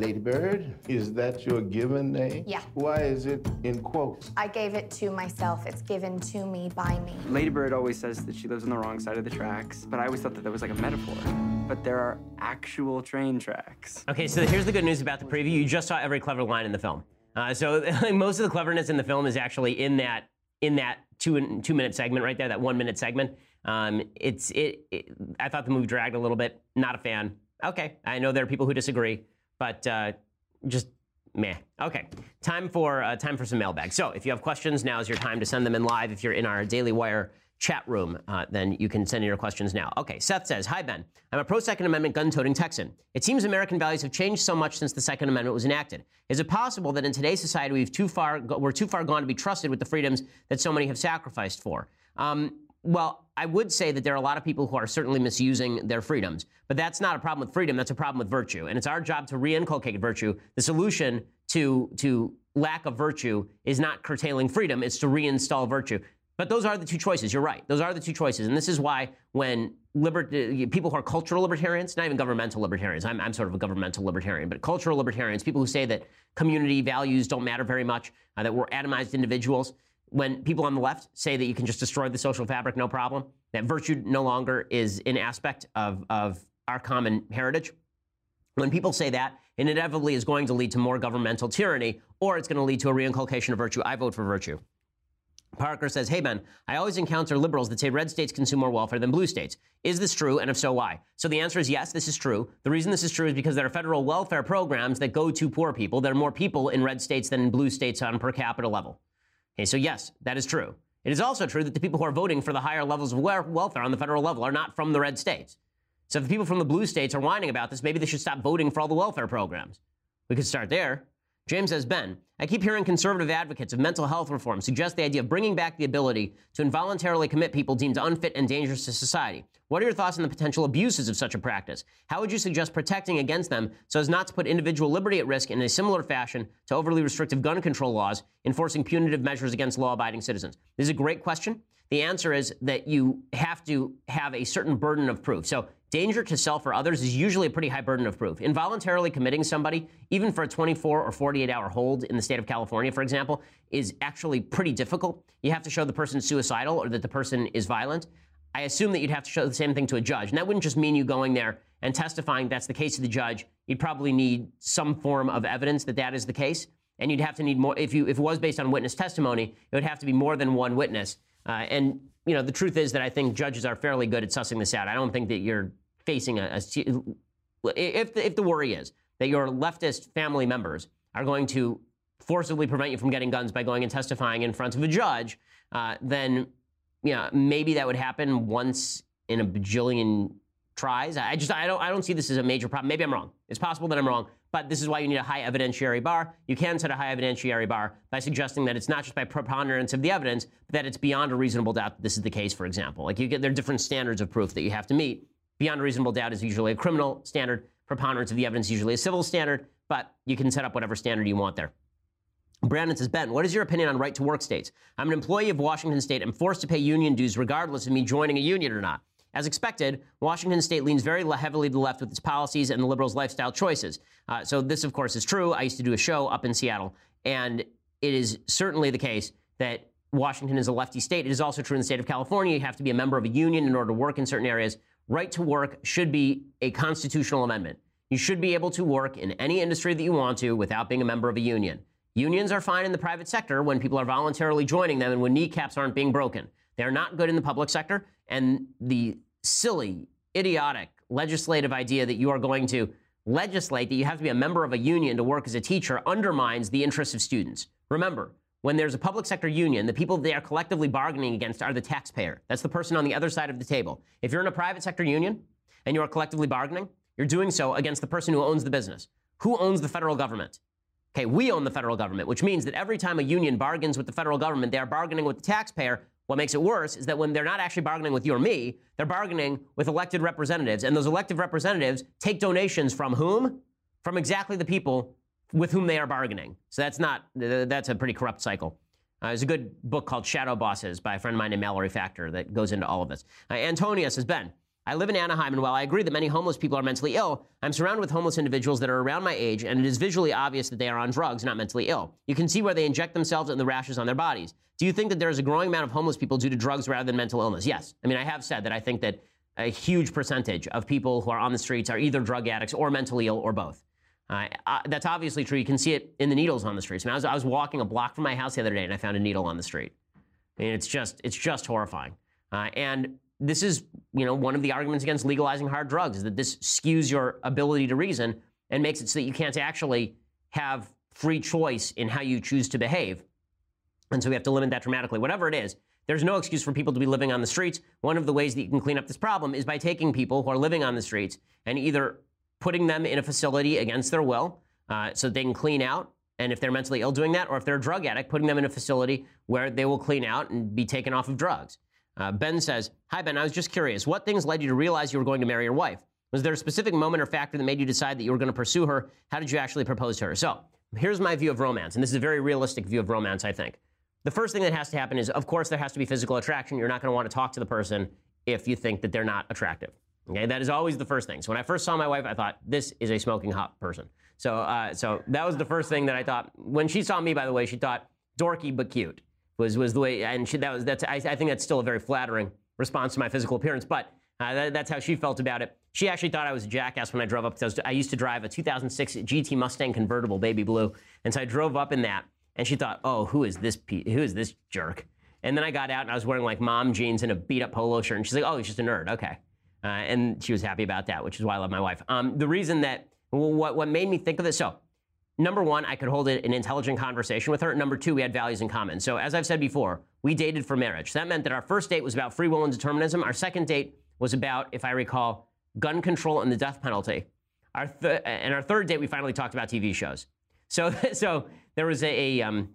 Lady Bird, is that your given name? Yeah. Why is it in quotes? I gave it to myself. It's given to me by me. Lady Bird always says that she lives on the wrong side of the tracks, but I always thought that that was like a metaphor. But there are actual train tracks. Okay, so here's the good news about the preview. You just saw every clever line in the film. Uh, so [LAUGHS] most of the cleverness in the film is actually in that in that two two minute segment right there, that one minute segment. Um, it's it, it. I thought the movie dragged a little bit. Not a fan. Okay, I know there are people who disagree, but uh, just meh. Okay, time for uh, time for some mailbag. So if you have questions, now is your time to send them in live. If you're in our Daily Wire chat room, uh, then you can send in your questions now. Okay, Seth says, Hi, Ben. I'm a pro Second Amendment gun toting Texan. It seems American values have changed so much since the Second Amendment was enacted. Is it possible that in today's society we've too far, we're too far gone to be trusted with the freedoms that so many have sacrificed for? Um, well, I would say that there are a lot of people who are certainly misusing their freedoms, but that's not a problem with freedom. That's a problem with virtue, and it's our job to reinculcate virtue. The solution to to lack of virtue is not curtailing freedom; it's to reinstall virtue. But those are the two choices. You're right; those are the two choices, and this is why when people who are cultural libertarians, not even governmental libertarians, I'm, I'm sort of a governmental libertarian, but cultural libertarians, people who say that community values don't matter very much, uh, that we're atomized individuals when people on the left say that you can just destroy the social fabric, no problem, that virtue no longer is an aspect of, of our common heritage, when people say that, it inevitably is going to lead to more governmental tyranny, or it's going to lead to a reinculcation of virtue. I vote for virtue. Parker says, Hey, Ben, I always encounter liberals that say red states consume more welfare than blue states. Is this true? And if so, why? So the answer is yes, this is true. The reason this is true is because there are federal welfare programs that go to poor people. There are more people in red states than in blue states on per capita level. Okay, so yes, that is true. It is also true that the people who are voting for the higher levels of welfare on the federal level are not from the red states. So if the people from the blue states are whining about this, maybe they should stop voting for all the welfare programs. We could start there. James says, Ben, I keep hearing conservative advocates of mental health reform suggest the idea of bringing back the ability to involuntarily commit people deemed unfit and dangerous to society. What are your thoughts on the potential abuses of such a practice? How would you suggest protecting against them so as not to put individual liberty at risk in a similar fashion to overly restrictive gun control laws, enforcing punitive measures against law abiding citizens? This is a great question. The answer is that you have to have a certain burden of proof. So, danger to self or others is usually a pretty high burden of proof. Involuntarily committing somebody, even for a 24 or 48 hour hold in the state of California, for example, is actually pretty difficult. You have to show the person's suicidal or that the person is violent. I assume that you'd have to show the same thing to a judge. And that wouldn't just mean you going there and testifying that's the case to the judge. You'd probably need some form of evidence that that is the case. And you'd have to need more, if, you, if it was based on witness testimony, it would have to be more than one witness. Uh, and, you know, the truth is that I think judges are fairly good at sussing this out. I don't think that you're facing a, a if, the, if the worry is that your leftist family members are going to forcibly prevent you from getting guns by going and testifying in front of a judge, uh, then you know, maybe that would happen once in a bajillion tries. I just I don't I don't see this as a major problem. Maybe I'm wrong. It's possible that I'm wrong, but this is why you need a high evidentiary bar. You can set a high evidentiary bar by suggesting that it's not just by preponderance of the evidence, but that it's beyond a reasonable doubt that this is the case. For example, like you get there are different standards of proof that you have to meet. Beyond a reasonable doubt is usually a criminal standard. Preponderance of the evidence is usually a civil standard, but you can set up whatever standard you want there. Brandon says, Ben, what is your opinion on right to work states? I'm an employee of Washington State and forced to pay union dues regardless of me joining a union or not. As expected, Washington State leans very heavily to the left with its policies and the liberals' lifestyle choices. Uh, so, this, of course, is true. I used to do a show up in Seattle, and it is certainly the case that Washington is a lefty state. It is also true in the state of California. You have to be a member of a union in order to work in certain areas. Right to work should be a constitutional amendment. You should be able to work in any industry that you want to without being a member of a union. Unions are fine in the private sector when people are voluntarily joining them and when kneecaps aren't being broken. They're not good in the public sector. And the silly, idiotic legislative idea that you are going to legislate that you have to be a member of a union to work as a teacher undermines the interests of students. Remember, when there's a public sector union, the people they are collectively bargaining against are the taxpayer. That's the person on the other side of the table. If you're in a private sector union and you are collectively bargaining, you're doing so against the person who owns the business. Who owns the federal government? Okay, we own the federal government, which means that every time a union bargains with the federal government, they are bargaining with the taxpayer. What makes it worse is that when they're not actually bargaining with you or me, they're bargaining with elected representatives. And those elected representatives take donations from whom? From exactly the people with whom they are bargaining. So that's not, that's a pretty corrupt cycle. Uh, there's a good book called Shadow Bosses by a friend of mine named Mallory Factor that goes into all of this. Uh, Antonia says, Ben, I live in Anaheim, and while I agree that many homeless people are mentally ill, I'm surrounded with homeless individuals that are around my age, and it is visually obvious that they are on drugs, not mentally ill. You can see where they inject themselves and the rashes on their bodies. Do you think that there is a growing amount of homeless people due to drugs rather than mental illness? Yes. I mean, I have said that I think that a huge percentage of people who are on the streets are either drug addicts or mentally ill or both. Uh, that's obviously true. You can see it in the needles on the streets. I, mean, I, was, I was walking a block from my house the other day and I found a needle on the street. I mean, it's just, it's just horrifying. Uh, and this is, you know, one of the arguments against legalizing hard drugs is that this skews your ability to reason and makes it so that you can't actually have free choice in how you choose to behave. And so we have to limit that dramatically. Whatever it is, there's no excuse for people to be living on the streets. One of the ways that you can clean up this problem is by taking people who are living on the streets and either putting them in a facility against their will uh, so they can clean out. And if they're mentally ill, doing that, or if they're a drug addict, putting them in a facility where they will clean out and be taken off of drugs. Uh, ben says, Hi, Ben. I was just curious. What things led you to realize you were going to marry your wife? Was there a specific moment or factor that made you decide that you were going to pursue her? How did you actually propose to her? So, here's my view of romance. And this is a very realistic view of romance, I think. The first thing that has to happen is, of course, there has to be physical attraction. You're not going to want to talk to the person if you think that they're not attractive. Okay, that is always the first thing. So when I first saw my wife, I thought this is a smoking hot person. So, uh, so that was the first thing that I thought. When she saw me, by the way, she thought dorky but cute was was the way, and she, that was that's. I, I think that's still a very flattering response to my physical appearance, but uh, that, that's how she felt about it. She actually thought I was a jackass when I drove up because I, I, used to drive a 2006 GT Mustang convertible, baby blue, and so I drove up in that, and she thought, "Oh, who is this? Who is this jerk?" And then I got out and I was wearing like mom jeans and a beat up polo shirt, and she's like, "Oh, he's just a nerd." Okay, uh, and she was happy about that, which is why I love my wife. Um, the reason that what what made me think of this, so number one, I could hold an intelligent conversation with her. Number two, we had values in common. So, as I've said before, we dated for marriage. That meant that our first date was about free will and determinism. Our second date was about, if I recall, gun control and the death penalty. Our th- and our third date, we finally talked about TV shows. So, [LAUGHS] so there was a, a, um,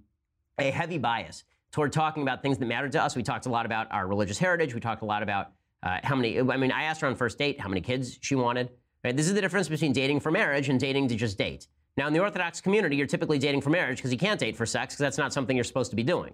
a heavy bias toward talking about things that mattered to us. We talked a lot about our religious heritage. We talked a lot about uh, how many, I mean, I asked her on first date how many kids she wanted. Right? This is the difference between dating for marriage and dating to just date. Now, in the Orthodox community, you're typically dating for marriage because you can't date for sex because that's not something you're supposed to be doing.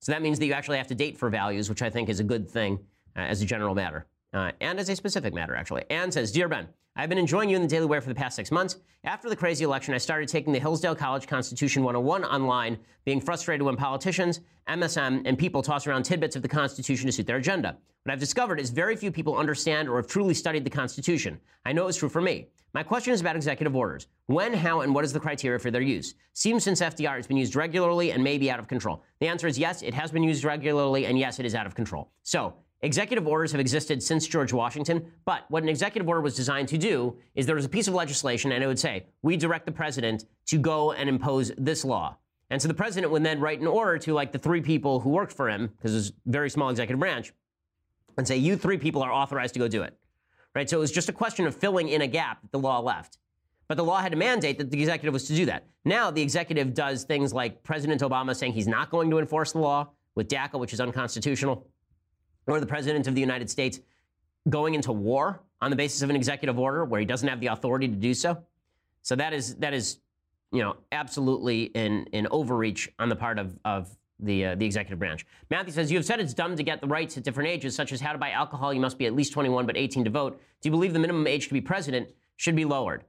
So that means that you actually have to date for values, which I think is a good thing uh, as a general matter. Uh, and as a specific matter, actually. Anne says, Dear Ben, I've been enjoying you in the Daily Wire for the past six months. After the crazy election, I started taking the Hillsdale College Constitution 101 online, being frustrated when politicians, MSM, and people toss around tidbits of the Constitution to suit their agenda. What I've discovered is very few people understand or have truly studied the Constitution. I know it's true for me. My question is about executive orders. When, how, and what is the criteria for their use? Seems since FDR it's been used regularly and may be out of control. The answer is yes, it has been used regularly, and yes, it is out of control. So, Executive orders have existed since George Washington, but what an executive order was designed to do is there was a piece of legislation and it would say, we direct the president to go and impose this law. And so the president would then write an order to like the three people who worked for him, because it's a very small executive branch, and say, you three people are authorized to go do it. Right? So it was just a question of filling in a gap that the law left. But the law had a mandate that the executive was to do that. Now the executive does things like President Obama saying he's not going to enforce the law with DACA, which is unconstitutional or the President of the United States going into war on the basis of an executive order where he doesn't have the authority to do so. So that is that is, you know, absolutely an, an overreach on the part of, of the, uh, the executive branch. Matthew says, You have said it's dumb to get the rights at different ages, such as how to buy alcohol, you must be at least 21 but 18 to vote. Do you believe the minimum age to be president should be lowered?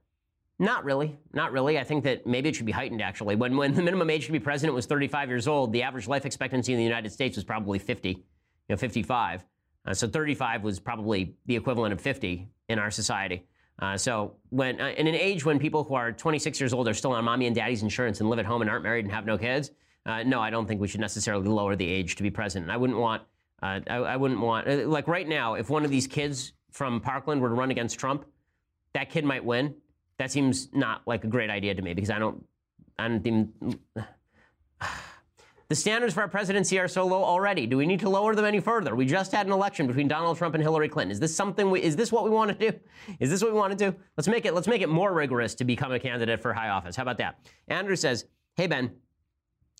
Not really. Not really. I think that maybe it should be heightened, actually. When, when the minimum age to be president was 35 years old, the average life expectancy in the United States was probably 50 you know, 55. Uh, so 35 was probably the equivalent of 50 in our society. Uh, so when uh, in an age when people who are 26 years old are still on mommy and daddy's insurance and live at home and aren't married and have no kids, uh, no, I don't think we should necessarily lower the age to be president. I wouldn't want, uh, I, I, wouldn't want, uh, like right now, if one of these kids from Parkland were to run against Trump, that kid might win. That seems not like a great idea to me because I don't, I don't even. [SIGHS] The standards for our presidency are so low already. Do we need to lower them any further? We just had an election between Donald Trump and Hillary Clinton. Is this something we, is this what we want to do? Is this what we want to do? Let's make it let's make it more rigorous to become a candidate for high office. How about that? Andrew says, "Hey Ben,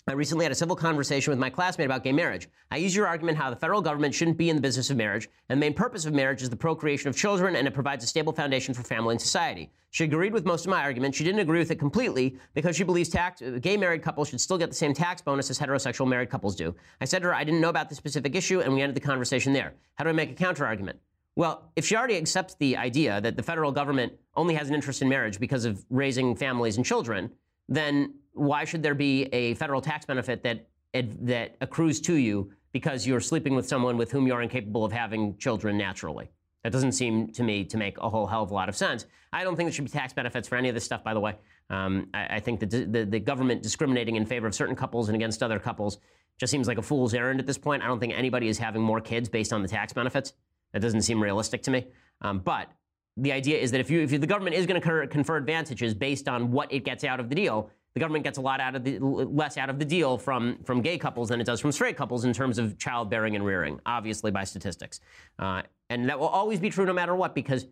I recently had a civil conversation with my classmate about gay marriage. I use your argument how the federal government shouldn't be in the business of marriage, and the main purpose of marriage is the procreation of children, and it provides a stable foundation for family and society. She agreed with most of my argument. She didn't agree with it completely because she believes tax, gay married couples should still get the same tax bonus as heterosexual married couples do. I said to her I didn't know about the specific issue, and we ended the conversation there. How do I make a counter argument? Well, if she already accepts the idea that the federal government only has an interest in marriage because of raising families and children, then why should there be a federal tax benefit that that accrues to you because you're sleeping with someone with whom you're incapable of having children naturally? That doesn't seem to me to make a whole hell of a lot of sense. I don't think there should be tax benefits for any of this stuff, by the way. Um, I, I, think that the, the government discriminating in favor of certain couples and against other couples just seems like a fool's errand at this point. I don't think anybody is having more kids based on the tax benefits. That doesn't seem realistic to me. Um, but the idea is that if you if the government is going to confer advantages based on what it gets out of the deal, the government gets a lot out of the less out of the deal from from gay couples than it does from straight couples in terms of childbearing and rearing, obviously by statistics, uh, and that will always be true no matter what because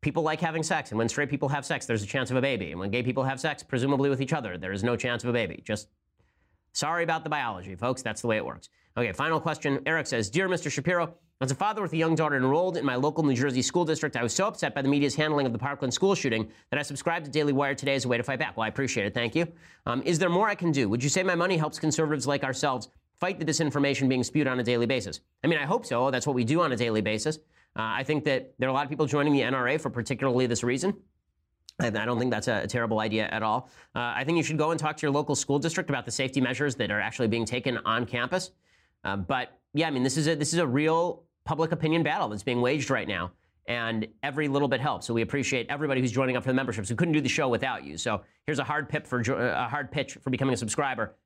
people like having sex, and when straight people have sex, there's a chance of a baby, and when gay people have sex, presumably with each other, there is no chance of a baby. Just sorry about the biology, folks. That's the way it works. Okay, final question. Eric says, "Dear Mr. Shapiro." As a father with a young daughter enrolled in my local New Jersey school district, I was so upset by the media's handling of the Parkland school shooting that I subscribed to Daily Wire today as a way to fight back. Well, I appreciate it. Thank you. Um, is there more I can do? Would you say my money helps conservatives like ourselves fight the disinformation being spewed on a daily basis? I mean, I hope so. That's what we do on a daily basis. Uh, I think that there are a lot of people joining the NRA for particularly this reason. I don't think that's a, terrible idea at all. Uh, I think you should go and talk to your local school district about the safety measures that are actually being taken on campus. Uh, but yeah, I mean, this is a this is a real public opinion battle that's being waged right now. And every little bit helps. So we appreciate everybody who's joining up for the memberships. We couldn't do the show without you. So here's a hard pip for uh, a hard pitch for becoming a subscriber.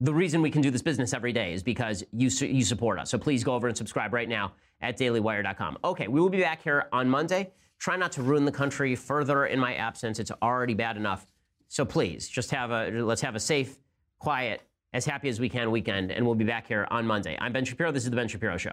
The reason we can do this business every day is because you you support us. So please go over and subscribe right now at dailywire.com. Okay, we will be back here on Monday. Try not to ruin the country further in my absence. It's already bad enough. So please, just have a let's have a safe, quiet, as happy as we can weekend, and we'll be back here on Monday. I'm Ben Shapiro. This is the Ben Shapiro Show.